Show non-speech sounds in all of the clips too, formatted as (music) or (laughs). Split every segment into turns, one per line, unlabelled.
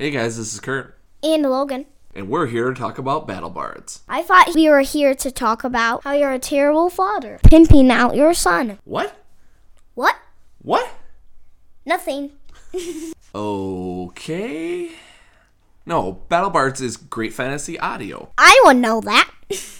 Hey guys, this is Kurt,
And Logan.
and we're here to talk about Battle Bards.
I thought we were here to talk about how you're a terrible father, pimping out your son.
What?
What?
What?
Nothing. (laughs)
Okay. No, Battle Bards is great fantasy audio.
I would know that. (laughs)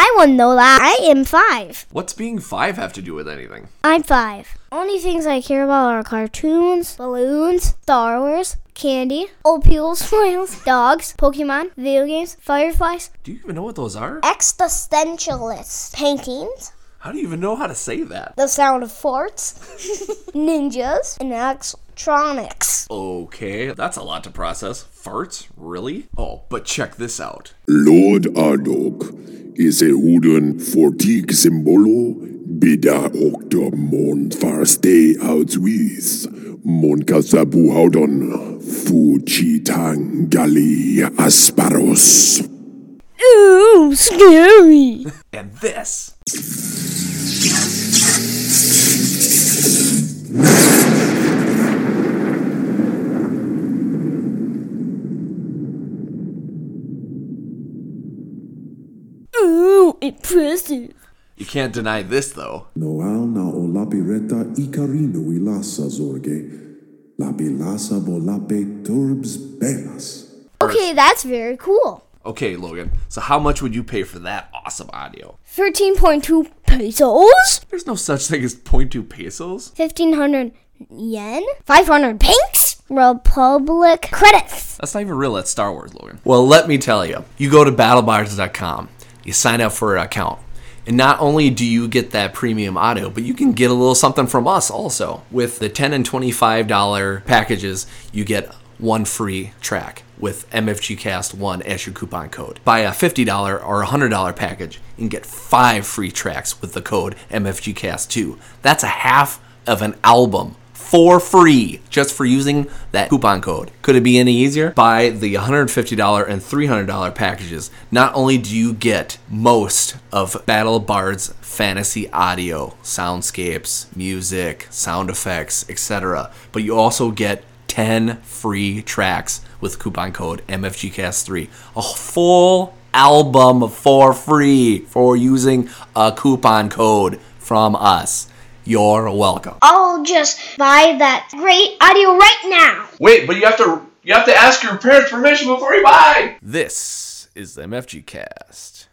What?
I would know that. I am five.
What's being five have to do with anything?
I'm five. Only things I care about are cartoons, balloons, Star Wars, candy, old people (laughs) smiles, dogs, Pokemon, video games, fireflies,
Do you even know what those are?
existentialists, paintings,
How do you even know how to say that?
the sound of forts, (laughs) ninjas, and electronics.
Okay, that's a lot to process. Farts? Really? Oh, but check this out.
Lord Ardok is a huden fortik symbolo bida okta mon farste outwis mon kasabu haudon fuchitang gali asparos.
Ooh, scary.
And this.
Ooh, impressive.
You can't deny this though.
Noal na o lapireta icarino ilasa zorge. Lapilasa bo lape turbs belas.
Okay, that's very cool.
Okay, Logan, so how much would you pay for that awesome audio?
13.2 pesos?
There's no such thing as 0.2 pesos.
1500 yen? 500 pinks? Republic credits.
That's not even real. That's Star Wars, Logan. Well, let me tell you. You go to battlebards.com, you sign up for an account, and not only do you get that premium audio, but you can get a little something from us also. With the 10 and $25 packages, you get one free track with MFGCast1 as your coupon code. Buy a $50 or $100 package and get five free tracks with the code MFGCast2. That's a half of an album for free just for using that coupon code. Could it be any easier? Buy the $150 and $300 packages. Not only do you get most of Battle Bard's fantasy audio, soundscapes, music, sound effects, etc., but you also get 10 free tracks with coupon code MFGCast3. A full album for free for using a coupon code from us. You're welcome.
I'll just buy that great audio right now.
Wait, but you have to you have to ask your parents' permission before you buy. This is the MFG cast.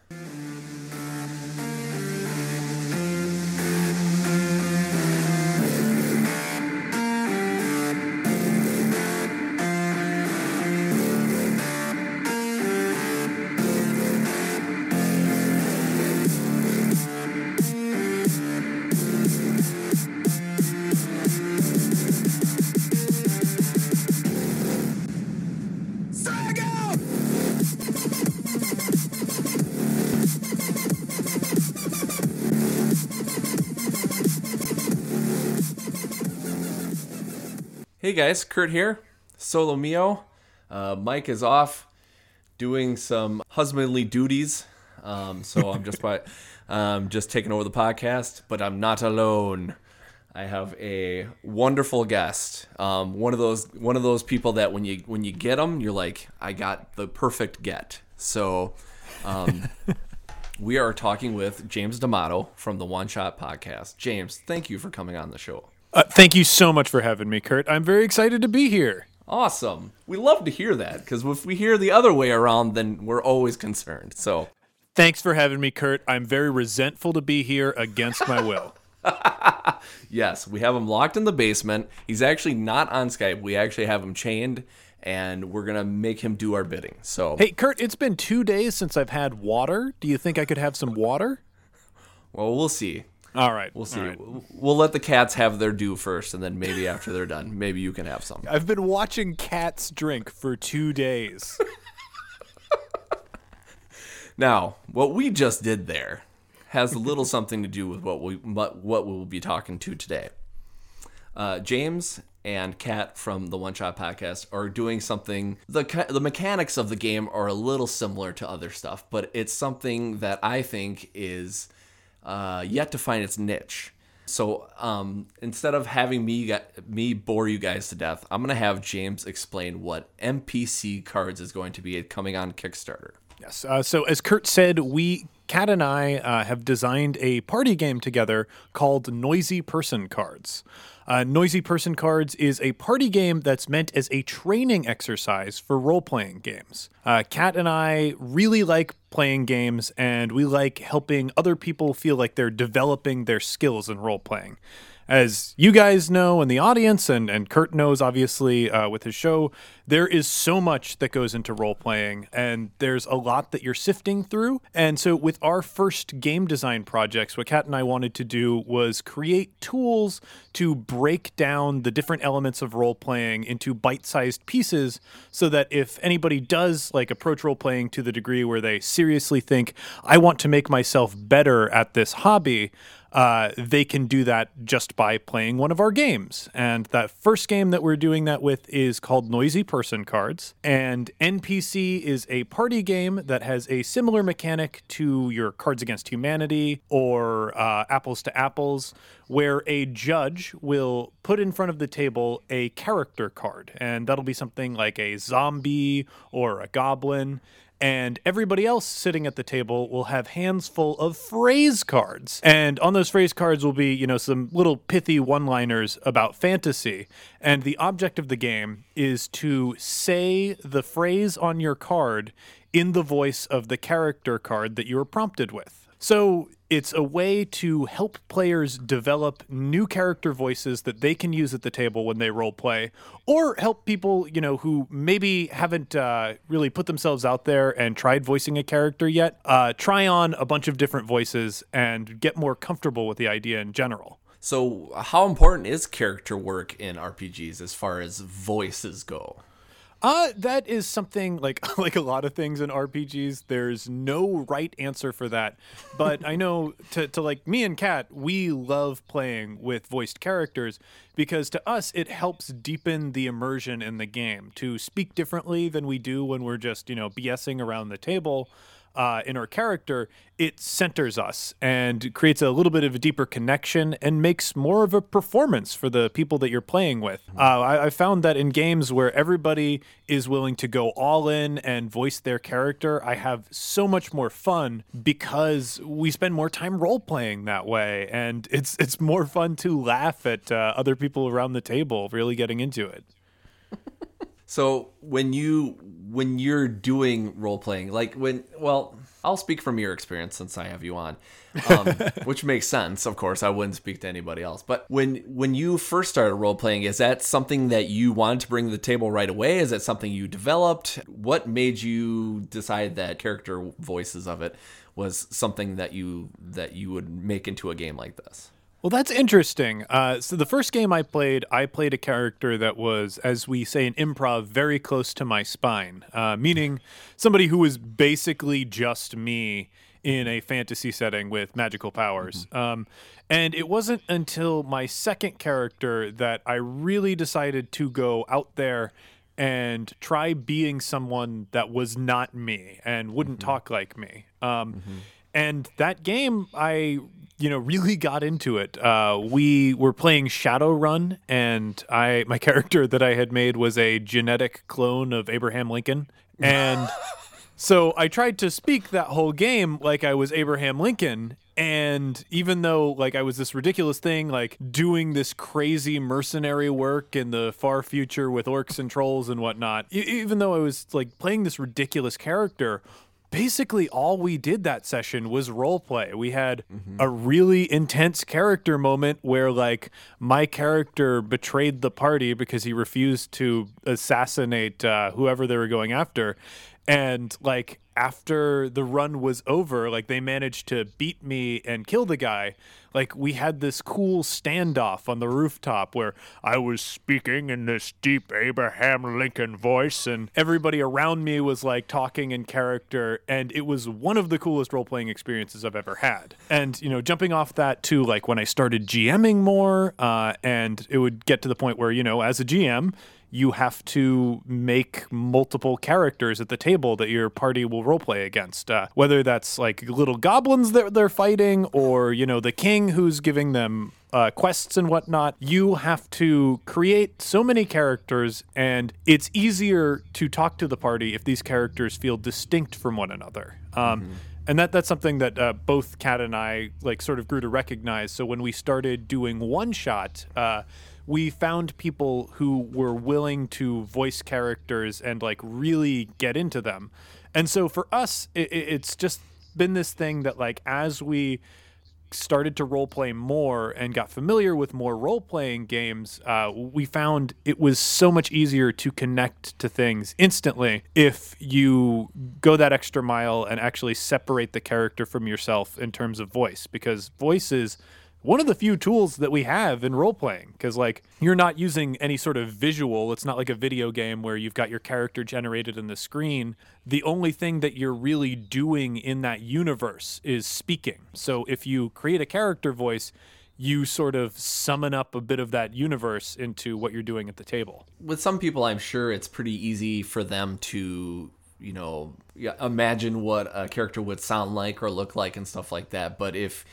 Hey guys, Kurt here, solo mio. Uh, Mike is off doing some husbandly duties, um, so I'm just by, (laughs) um, just taking over the podcast. But I'm not alone. I have a wonderful guest. Um, one of those one of those people that when you when you get them, you're like, I got the perfect get. So. Um, (laughs) We are talking with James D'Amato from the One Shot Podcast. James, thank you for coming on the show.
Uh, thank you so much for having me, Kurt. I'm very excited to be here.
Awesome. We love to hear that because if we hear the other way around, then we're always concerned. So,
Thanks for having me, Kurt. I'm very resentful to be here against my will. (laughs)
yes, we have him locked in the basement. He's actually not on Skype. We actually have him chained, and we're going to make him do our bidding. So,
Hey, Kurt, it's been two days since I've had water. Do you think I could have some water?
well, we'll see.
All right.
We'll see.
right.
We'll- We'll let the cats have their due first, and then maybe after they're done, maybe you can have some.
I've been watching cats drink for two days. (laughs)
Now, what we just did there has a little something to do with what we what, what we'll be talking to today. Uh, James and Kat from the One Shot Podcast are doing something. the The mechanics of the game are a little similar to other stuff, but it's something that I think is uh, yet to find its niche. So um, instead of having me me bore you guys to death, I'm gonna have James explain what NPC cards is going to be coming on Kickstarter.
Yes. Uh, so as Kurt said, we Kat and I uh, have designed a party game together called Noisy Person Cards. Uh, Noisy Person Cards is a party game that's meant as a training exercise for role playing games. Uh, Kat and I really like playing games, and we like helping other people feel like they're developing their skills in role playing as you guys know and the audience, and, and Kurt knows obviously uh, with his show, there is so much that goes into role playing, and there's a lot that you're sifting through. And so, with our first game design projects, what Kat and I wanted to do was create tools to break down the different elements of role playing into bite sized pieces so that if anybody does like approach role playing to the degree where they seriously think, I want to make myself better at this hobby, uh, they can do that just by playing one of our games. And that first game that we're doing that with is called Noisy Person Cards. And NPC is a party game that has a similar mechanic to your Cards Against Humanity or uh, Apples to Apples, where a judge will put in front of the table a character card. And that'll be something like a zombie or a goblin and everybody else sitting at the table will have hands full of phrase cards. And on those phrase cards will be, you know, some little pithy one liners about fantasy. And the object of the game is to say the phrase on your card in the voice of the character card that you were prompted with. So it's a way to help players develop new character voices that they can use at the table when they role play, or help people, you know, who maybe haven't uh, really put themselves out there and tried voicing a character yet, uh, try on a bunch of different voices and get more comfortable with the idea in general.
So, how important is character work in RPGs as far as voices go?
Uh, that is something like (laughs) like a lot of things in RPGs. There's no right answer for that, but I know to to like me and Kat, we love playing with voiced characters because to us it helps deepen the immersion in the game to speak differently than we do when we're just you know BSing around the table uh, in our character, it centers us and creates a little bit of a deeper connection and makes more of a performance for the people that you're playing with. Uh, I, I found that in games where everybody is willing to go all in and voice their character, I have so much more fun because we spend more time role playing that way, and it's it's more fun to laugh at uh, other people around the table really getting into it.
So when you when you're doing role playing, like when well, I'll speak from your experience since I have you on, um, (laughs) which makes sense. Of course, I wouldn't speak to anybody else. But when when you first started role playing, is that something that you wanted to bring to the table right away? Is that something you developed? What made you decide that character voices of it was something that you that you would make into a game like this?
Well, that's interesting. Uh, so the first game I played, I played a character that was, as we say in improv, very close to my spine, uh, meaning somebody who was basically just me in a fantasy setting with magical powers. Mm-hmm. Um, and it wasn't until my second character that I really decided to go out there and try being someone that was not me and wouldn't mm-hmm. talk like me. Um, mm-hmm. And that game, I you know, really got into it. Uh, we were playing Shadowrun, and I my (laughs) character that I had made was a genetic clone of Abraham Lincoln, and (laughs) so I tried to speak that whole game like I was Abraham Lincoln. And even though like I was this ridiculous thing, like doing this crazy mercenary work in the far future with orcs and trolls and whatnot, even though I was like playing this ridiculous character, basically all we did that session was role play. We had mm-hmm. a really intense character moment where like my character betrayed the party because he refused to assassinate uh, whoever they were going after. And like after the run was over, like they managed to beat me and kill the guy. Like we had this cool standoff on the rooftop where I was speaking in this deep Abraham Lincoln voice, and everybody around me was like talking in character, and it was one of the coolest role playing experiences I've ever had. And you know, jumping off that too, like when I started GMing more, uh, and it would get to the point where you know, as a GM you have to make multiple characters at the table that your party will roleplay against. Uh, whether that's like little goblins that they're fighting, or you know the king who's giving them uh, quests and whatnot, you have to create so many characters, and it's easier to talk to the party if these characters feel distinct from one another. Um, And that that's something that uh, both Kat and I like sort of grew to recognize. So when we started doing one shot, uh, we found people who were willing to voice characters and like really get into them. And so for us, it, it- it's just been this thing that like as we started to role play more and got familiar with more role playing games, uh, we found it was so much easier to connect to things instantly if you go that extra mile and actually separate the character from yourself in terms of voice, because voice is one of the few tools that we have in role playing because like you're not using any sort of visual. It's not like a video game where you've got your character generated in the screen. The only thing that you're really doing in that universe is speaking. So if you create a character voice you sort of summon up a bit of that universe into what you're doing at the table.
With some people, I'm sure it's pretty easy for them to, you know, imagine what a character would sound like or look like and stuff like that. But if,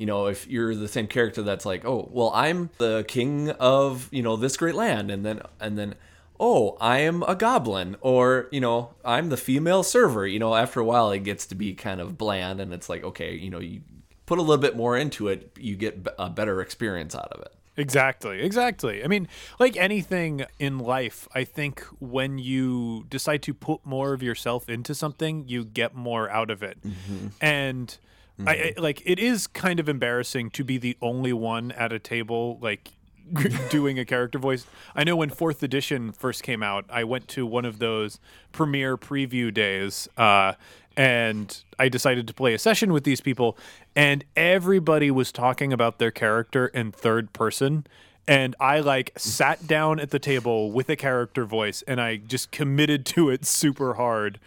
you know, if you're the same character that's like, oh, well, I'm the king of, you know, this great land, and then, and then, oh, I am a goblin, or, you know, I'm the female server, you know, after a while it gets to be kind of bland, and it's like, okay, you know, you put a little bit more into it, you get a better experience out of it.
Exactly, exactly. I mean, like anything in life, I think when you decide to put more of yourself into something, you get more out of it. Mm-hmm. And I, I like it is kind of embarrassing to be the only one at a table like (laughs) doing a character voice. I know when 4th edition first came out, I went to one of those premiere preview days uh and I decided to play a session with these people, and everybody was talking about their character in third person. And I like sat down at the table with a character voice, and I just committed to it super hard.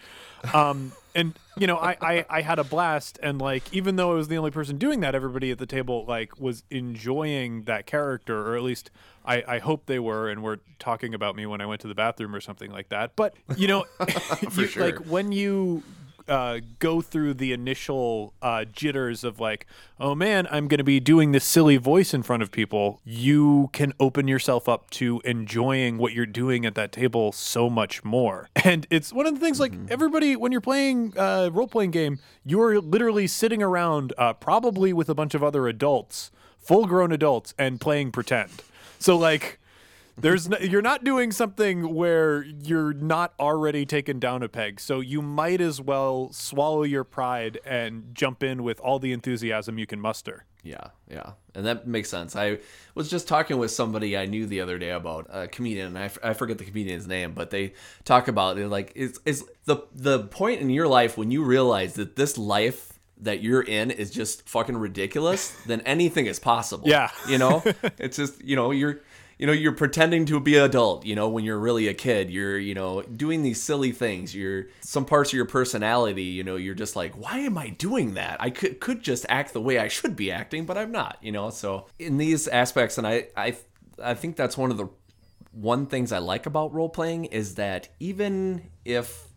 Um, and you know, I, I I had a blast, and like even though I was the only person doing that, everybody at the table like was enjoying that character, or at least I, I hope they were, and were talking about me when I went to the bathroom or something like that. But you know, (laughs) (laughs) you-
sure.
like when you uh, go through the initial uh, jitters of like, oh man, I'm going to be doing this silly voice in front of people, you can open yourself up to enjoying what you're doing at that table so much more. (laughs) And it's one of the things like everybody, when you're playing a role playing game, you're literally sitting around, uh, probably with a bunch of other adults, full grown adults, and playing pretend. So, like, there's no, you're not doing something where you're not already taken down a peg. So you might as well swallow your pride and jump in with all the enthusiasm you can muster.
Yeah, yeah, and that makes sense. I was just talking with somebody I knew the other day about a comedian, and I, f- I forget the comedian's name, but they talk about it like it's, is the the point in your life when you realize that this life that you're in is just fucking ridiculous, then anything is possible.
Yeah.
you know, (laughs) it's just you know you're. You know, you're pretending to be an adult, you know, when you're really a kid. You're, you know, doing these silly things. You're some parts of your personality, you know, you're just like, why am I doing that? I could could just act the way I should be acting, but I'm not, you know. So in these aspects, and I I I think that's one of the one things I like about role playing is that even if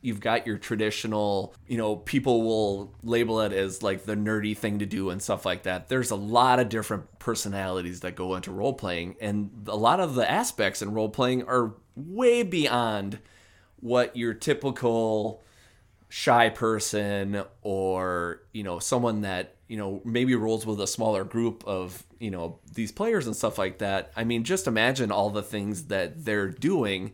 you've got your traditional, you know, people will label it as like the nerdy thing to do and stuff like that. There's a lot of different personalities that go into role playing, and a lot of the aspects in role playing are way beyond what your typical shy person or you know someone that you know maybe rolls with a smaller group of you know these players and stuff like that i mean just imagine all the things that they're doing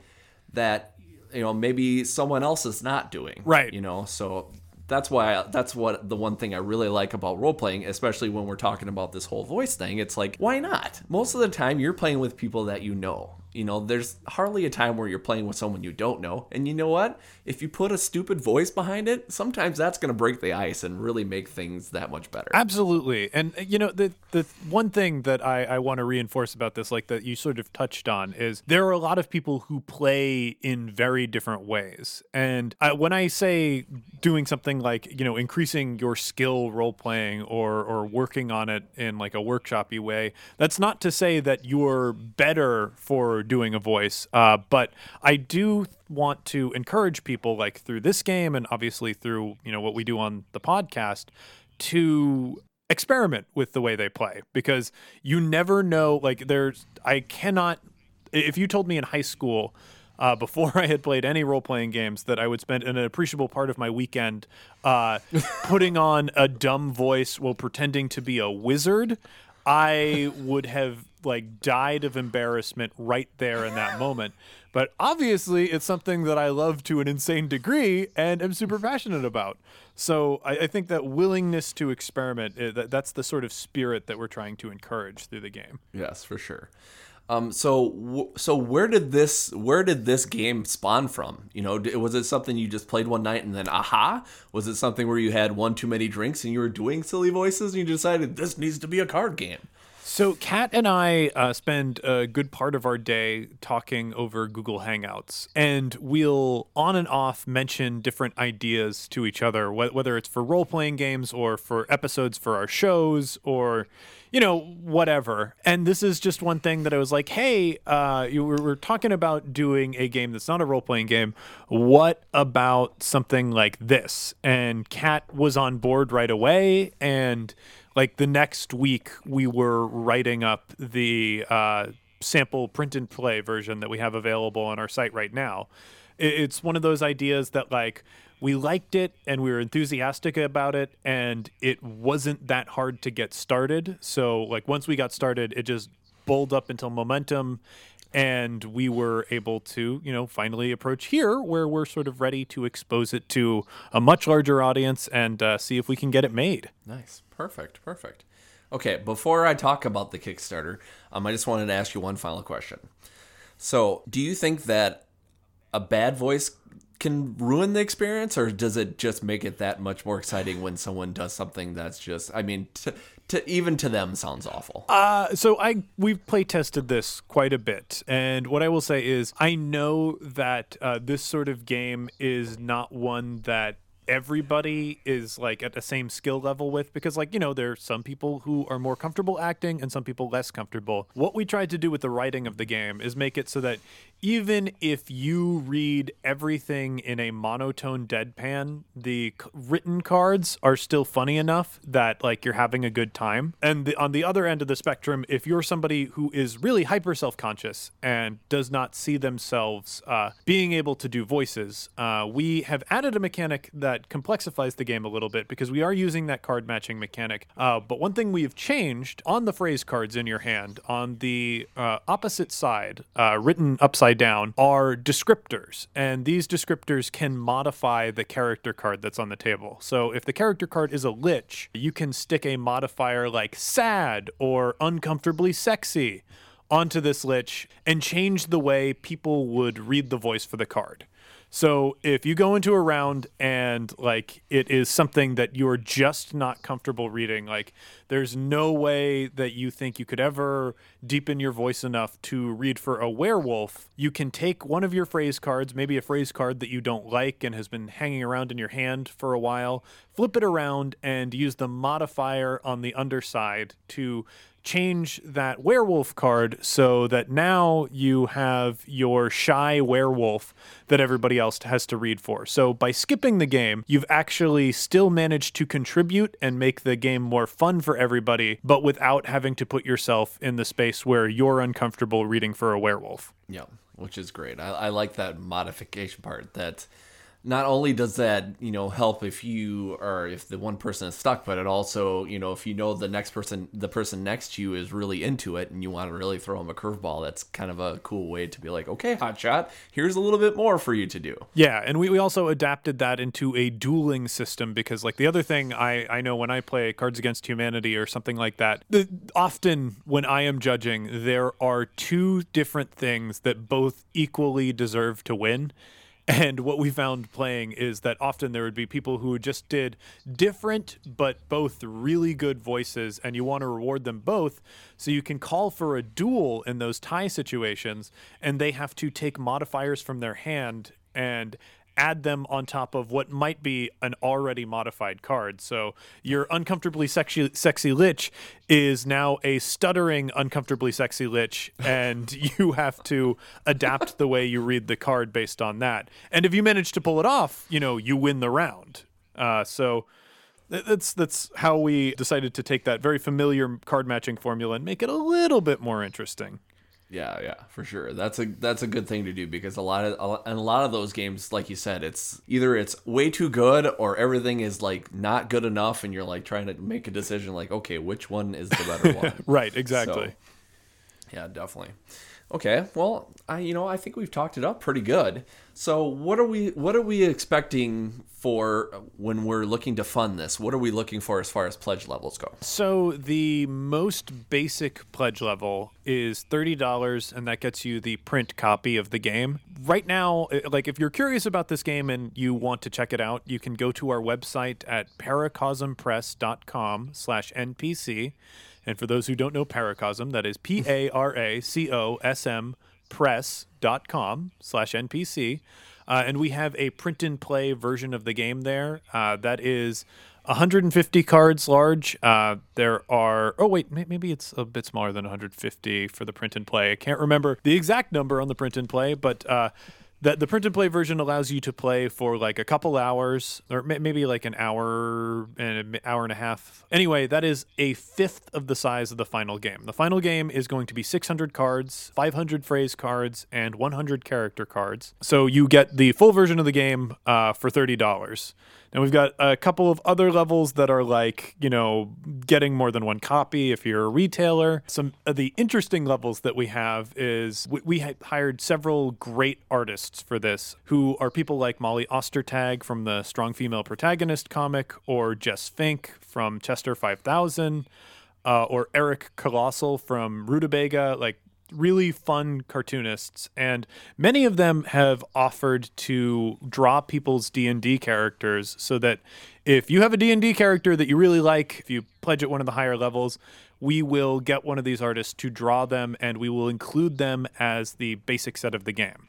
that you know maybe someone else is not doing
Right.
you know? So that's why I, that's what the one thing i really like about role playing especially when we're talking about this whole voice thing it's like why not? Most of the time you're playing with people that you know you know there's hardly a time where you're playing with someone you don't know and you know what if you put a stupid voice behind it sometimes that's going to break the ice and really make things that much better
Absolutely. And uh, you know, the the one thing that I, I want to reinforce about this, like that you sort of touched on, is there are a lot of people who play in very different ways. And I, when I say doing something like, you know, increasing your skill role playing or or working on it in like a workshoppy way, that's not to say that you're better for doing a voice. Uh, but I do want to encourage people, like through this game and obviously through you know what we do on the podcast, to experiment with the way they play because you never know. Like there's, I cannot. If you told me in high school uh, before (laughs) I had played any role playing games that I would spend an appreciable part of my weekend uh, (laughs) putting on a dumb voice while pretending to be a wizard, I would have like died of embarrassment right there in that moment. But obviously, it's something that I love to an insane degree and am super passionate about. So I, I think that willingness to experiment, uh, that, that's the sort of spirit that we're trying to encourage through the game.
Yes, for sure. Um, so so where did this where did this game spawn from? You know, was it something you just played one night and then aha? Was it something where you had one too many drinks and you were doing silly voices and you decided this needs to be a card game?
So, Kat and I uh, spend a good part of our day talking over Google Hangouts, and we'll on and off mention different ideas to each other, wh- whether it's for role playing games or for episodes for our shows or, you know, whatever. And this is just one thing that I was like, hey, uh, you were, we're talking about doing a game that's not a role playing game. What about something like this? And Kat was on board right away, and like the next week we were writing up the uh, sample print and play version that we have available on our site right now. It's one of those ideas that like we liked it and we were enthusiastic about it and it wasn't that hard to get started. So like once we got started it just bowled up until momentum and we were able to you know finally approach here where we're sort of ready to expose it to a much larger audience and uh, see if we can get it made.
Nice. Perfect. Perfect. Okay, before I talk about the Kickstarter, um, I just wanted to ask you one final question. So, do you think that a bad voice can ruin the experience, or does it just make it that much more exciting when someone does something that's just, I mean, to, to even to them sounds awful?
Uh, so I we've play tested this quite a bit, and what I will say is I know that uh, this sort of game is not one that everybody is like at the same skill level with because like you know there are some people who are more comfortable acting and some people less comfortable. What we tried to do with the writing of the game is make it so that even if you read everything in a monotone deadpan the c- written cards are still funny enough that like you're having a good time. And the, on the other end of the spectrum if you're somebody who is really hyper self-conscious and does not see themselves uh, being able to do voices uh, we have added a mechanic that complexifies the game a little bit because we are using that card matching mechanic. Uh, but one thing we have changed on the phrase cards in your hand on the uh, opposite side uh, written upside down are descriptors. And these descriptors can modify the character card that's on the table. So if the character card is a lich you can stick a modifier like sad or uncomfortably sexy onto this lich and change the way people would read the voice for the card. So if you go into a round and like it is something that you're just not comfortable reading, like there's no way that you think you could ever deepen your voice enough to read for a werewolf, you can take one of your phrase cards, maybe a phrase card that you don't like and has been hanging around in your hand for a while, flip it around and use the modifier on the underside to change that werewolf card so that now you have your shy werewolf that everybody else has to read for. So by skipping the game, you've actually still managed to contribute and make the game more fun for everybody, but without having to put yourself in the space where you're uncomfortable reading for a werewolf.
Yeah, which is great. I, I like that modification part. That not only does that you know help if you or if the one person is stuck, but it also you know if you know the next person, the person next to you is really into it, and you want to really throw them a curveball. That's kind of a cool way to be like, okay, hot shot here's a little bit more for you to do.
Yeah, and we, we also adapted that into a dueling system because, like, the other thing I, I know when I play Cards Against Humanity or something like that, the, often when I am judging, there are two different things that both equally deserve to win. And what we found playing is that often there would be people who just did different but both really good voices, and you want to reward them both. So you can call for a duel in those tie situations, and they have to take modifiers from their hand and add them on top of what might be an already modified card. So your uncomfortably sexy, sexy lich is now a stuttering uncomfortably sexy lich, (laughs) and you have to adapt the way you read the card based on that. And if you manage to pull it off, you know you win the round. Uh, so that's that's how we decided to take that very familiar card matching formula and make it a little bit more interesting.
Yeah, yeah, for sure. That's a that's a good thing to do because a lot of and a lot of those games, like you said, it's either it's way too good or everything is like not good enough, and you're like trying to make a decision, like okay, which one is the better (laughs) one?
Right, exactly.
So, yeah, definitely. Okay, well, I you know I think we've talked it up pretty good. So what are we what are we expecting for when we're looking to fund this? What are we looking for as far as pledge levels go?
So the most basic pledge level is thirty dollars, and that gets you the print copy of the game. Right now, like if you're curious about this game and you want to check it out, you can go to our website at paracosmpress.com/npc. And for those who don't know Paracosm, that is P A R A C O S M press.com slash npc uh, and we have a print and play version of the game there. Uh, that is 150 cards large. Uh, there are oh wait maybe it's a bit smaller than 150 for the print and play. I can't remember the exact number on the print and play but uh, the, the print and play version allows you to play for like a couple hours or may- maybe like an hour and an hour and a half. Anyway that is a fifth of the size of the final game. The final game is going to be 600 cards 500 phrase cards and 100 character cards. So you get the full version of the game uh, for $30 now we've got a couple of other levels that are like, you know, getting more than one copy if you're a retailer. Some of the interesting levels that we have is we, we hired several great artists for this who are people like Molly Ostertag from the Strong Female Protagonist comic or Jess Fink from Chester 5000 uh, or Eric Colossal from Rutabaga. Like, really fun cartoonists and many of them have offered to draw people's D&D characters so that if you have a D&D character that you really like if you pledge at one of the higher levels we will get one of these artists to draw them and we will include them as the basic set of the game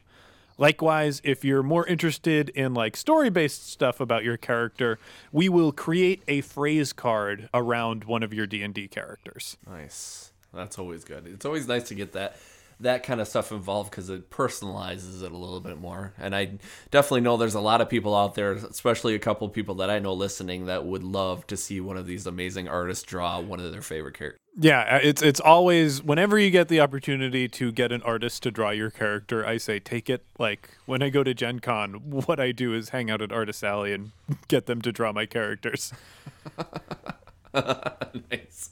Likewise, if you're more interested in like story-based stuff about your character, we will create a phrase card around one of your D&D characters.
Nice. That's always good. It's always nice to get that that kind of stuff involved because it personalizes it a little bit more. And I definitely know there's a lot of people out there, especially a couple of people that I know listening, that would love to see one of these amazing artists draw one of their favorite characters.
Yeah, uh, it's it's always whenever you get the opportunity to get an artist to draw your character, I say take it. Like when I go to Gen Con, what I do is hang out at Artist Alley and (laughs) get them to draw my characters. (laughs)
nice.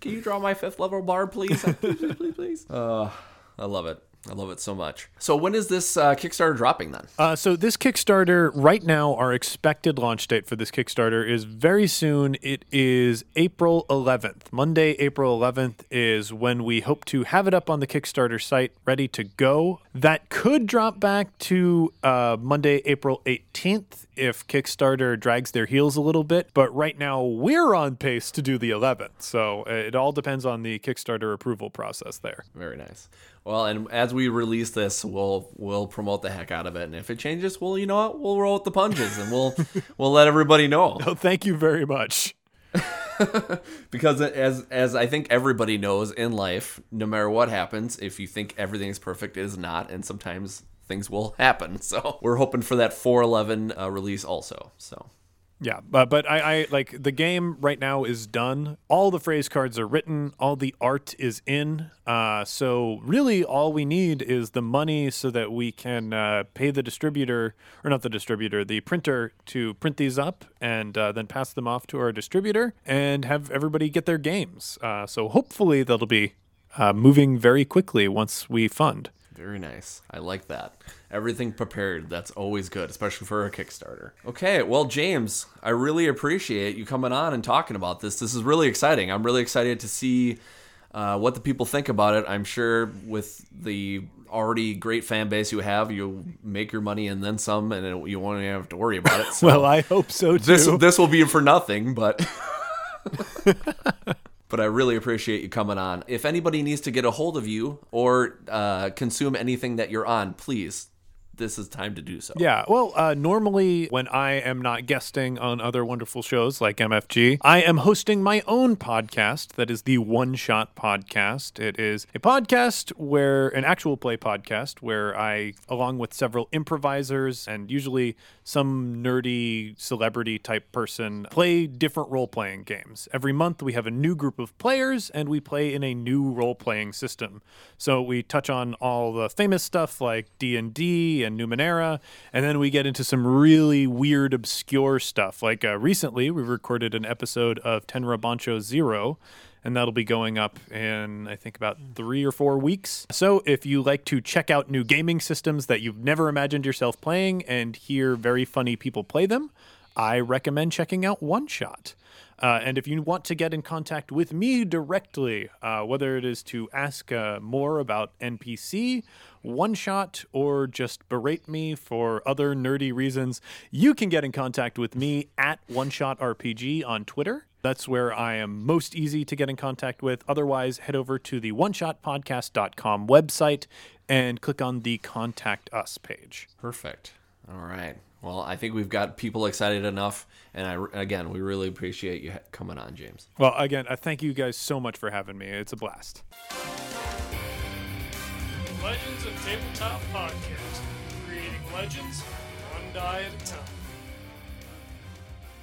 Can you draw my fifth level bard, please? (laughs) please, please, please, please. Uh, I love it. I love it so much. So when is this uh, Kickstarter dropping then?
Uh, so this Kickstarter right now, our expected launch date for this Kickstarter is very soon. It is April 11th. Monday, April 11th is when we hope to have it up on the Kickstarter site, ready to go. That could drop back to uh, Monday, April 18th if Kickstarter drags their heels a little bit. But right now, we're on pace to do the 11th. So uh, it all depends on the Kickstarter approval process there.
Very nice. Well, and as we release this, we'll we'll promote the heck out of it, and if it changes, well, you know what, we'll roll with the punches, and we'll (laughs) we'll let everybody know.
So (laughs) thank you very much. (laughs)
because as as I think everybody knows in life, no matter what happens, if you think everything is perfect, it is not, and sometimes things will happen. So we're hoping for that 411 uh, release also. So
Yeah, but but I, I like the game right now is done. All the phrase cards are written. All the art is in. Uh, so really, all we need is the money so that we can uh, pay the distributor, or not the distributor, the printer to print these up and uh, then pass them off to our distributor and have everybody get their games. Uh, so hopefully that'll be uh, moving very quickly once we fund.
very nice. I like that. Everything prepared. That's always good, especially for a Kickstarter. Okay, well, James, I really appreciate you coming on and talking about this. This is really exciting. I'm really excited to see uh, what the people think about it. I'm sure with the already great fan base you have, you'll make your money and then some, and it, you won't have to worry about it. (laughs) So
Well, I hope so too.
this this will be for nothing, but (laughs) but I really appreciate you coming on. If anybody needs to get a hold of you or uh, consume anything that you're on, please this is time to do so.
Yeah, well, uh, normally when I am not guesting on other wonderful shows like MFG, I am hosting my own podcast that is the One Shot Podcast. It is a podcast where, an actual play podcast, where I, along with several improvisers and usually some nerdy celebrity type person, play different role playing games. Every month we have a new group of players and we play in a new role playing system. So we touch on all the famous stuff like D&D and Numenera, and then we get into some really weird, obscure stuff. Like uh, recently, we recorded an episode of Tenra Bansho Zero, and that'll be going up in, I think, about three or four weeks. So if you like to check out new gaming systems that you've never imagined yourself playing and hear very funny people play them, I recommend checking out One Shot. Uh, and if you want to get in contact with me directly, uh, whether it is to ask uh, more about NPC, one shot, or just berate me for other nerdy reasons, you can get in contact with me at One Shot RPG on Twitter. That's where I am most easy to get in contact with. Otherwise, head over to the oneshotpodcast.com website and click on the Contact Us page.
Perfect. All right. Well, I think we've got people excited enough, and I again, we really appreciate you coming on, James.
Well, again, I thank you guys so much for having me. It's a blast.
Legends of Tabletop Podcast, creating legends one die at a time.